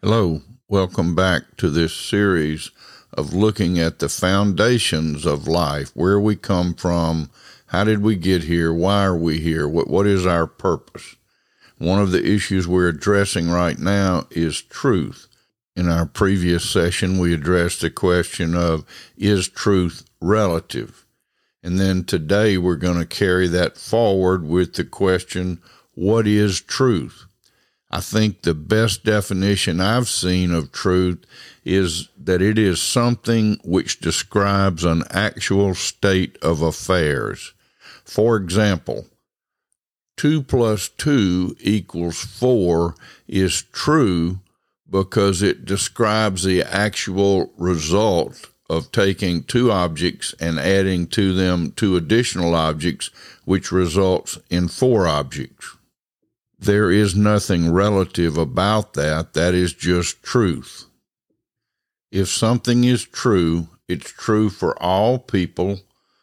Hello, welcome back to this series of looking at the foundations of life, where we come from, how did we get here, why are we here, what, what is our purpose. One of the issues we're addressing right now is truth. In our previous session, we addressed the question of is truth relative? And then today we're going to carry that forward with the question, what is truth? I think the best definition I've seen of truth is that it is something which describes an actual state of affairs. For example, 2 plus 2 equals 4 is true because it describes the actual result of taking two objects and adding to them two additional objects, which results in four objects. There is nothing relative about that. That is just truth. If something is true, it's true for all people,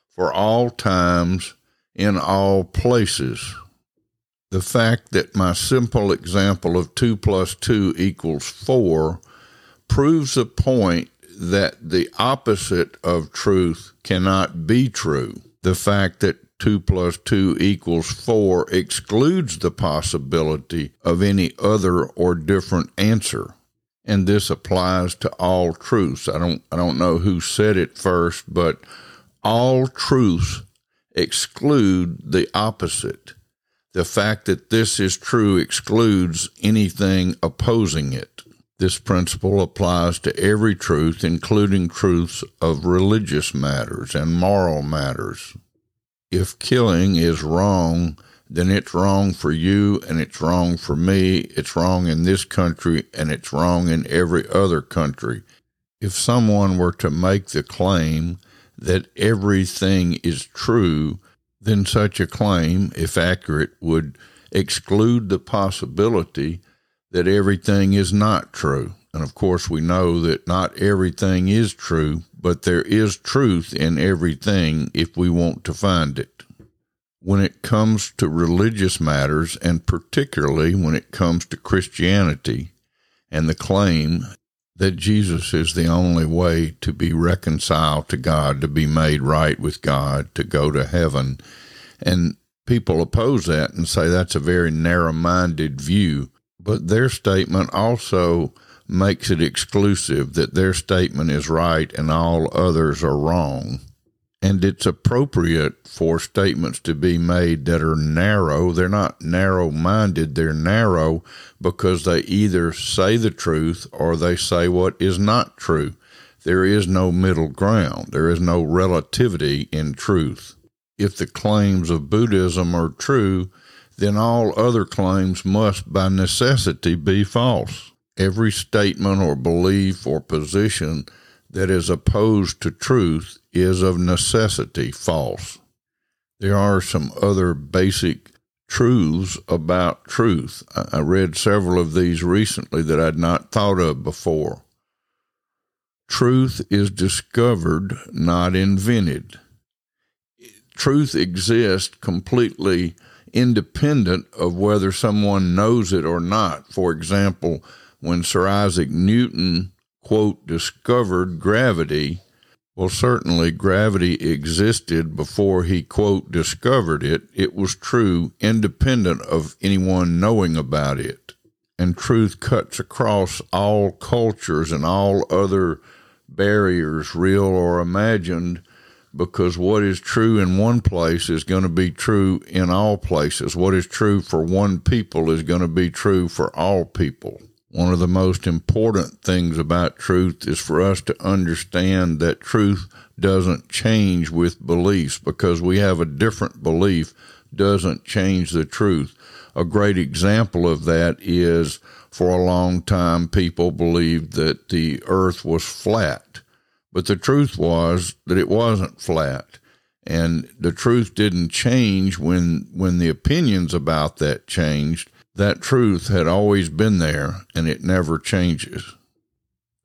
for all times, in all places. The fact that my simple example of 2 plus 2 equals 4 proves a point that the opposite of truth cannot be true. The fact that 2 plus 2 equals 4 excludes the possibility of any other or different answer. And this applies to all truths. I don't, I don't know who said it first, but all truths exclude the opposite. The fact that this is true excludes anything opposing it. This principle applies to every truth, including truths of religious matters and moral matters if killing is wrong, then it's wrong for you and it's wrong for me. It's wrong in this country and it's wrong in every other country. If someone were to make the claim that everything is true, then such a claim, if accurate, would exclude the possibility that everything is not true. And of course, we know that not everything is true, but there is truth in everything if we want to find it. When it comes to religious matters, and particularly when it comes to Christianity and the claim that Jesus is the only way to be reconciled to God, to be made right with God, to go to heaven, and people oppose that and say that's a very narrow minded view. But their statement also makes it exclusive that their statement is right and all others are wrong. And it's appropriate for statements to be made that are narrow. They're not narrow minded, they're narrow because they either say the truth or they say what is not true. There is no middle ground, there is no relativity in truth. If the claims of Buddhism are true, then all other claims must by necessity be false every statement or belief or position that is opposed to truth is of necessity false. There are some other basic truths about truth. I read several of these recently that I'd not thought of before. Truth is discovered, not invented. Truth exists completely independent of whether someone knows it or not. For example, when Sir Isaac Newton, quote, discovered gravity, well, certainly gravity existed before he, quote, discovered it. It was true independent of anyone knowing about it. And truth cuts across all cultures and all other barriers, real or imagined, because what is true in one place is going to be true in all places. What is true for one people is going to be true for all people. One of the most important things about truth is for us to understand that truth doesn't change with beliefs because we have a different belief doesn't change the truth. A great example of that is for a long time people believed that the earth was flat, but the truth was that it wasn't flat. And the truth didn't change when when the opinions about that changed that truth had always been there and it never changes.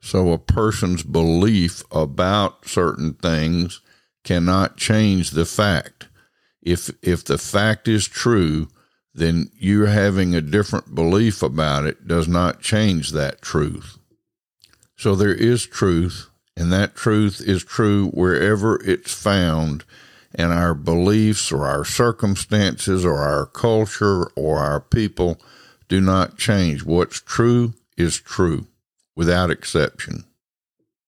So a person's belief about certain things cannot change the fact. If if the fact is true, then you having a different belief about it does not change that truth. So there is truth, and that truth is true wherever it's found, and our beliefs or our circumstances or our culture or our people do not change. What's true is true without exception.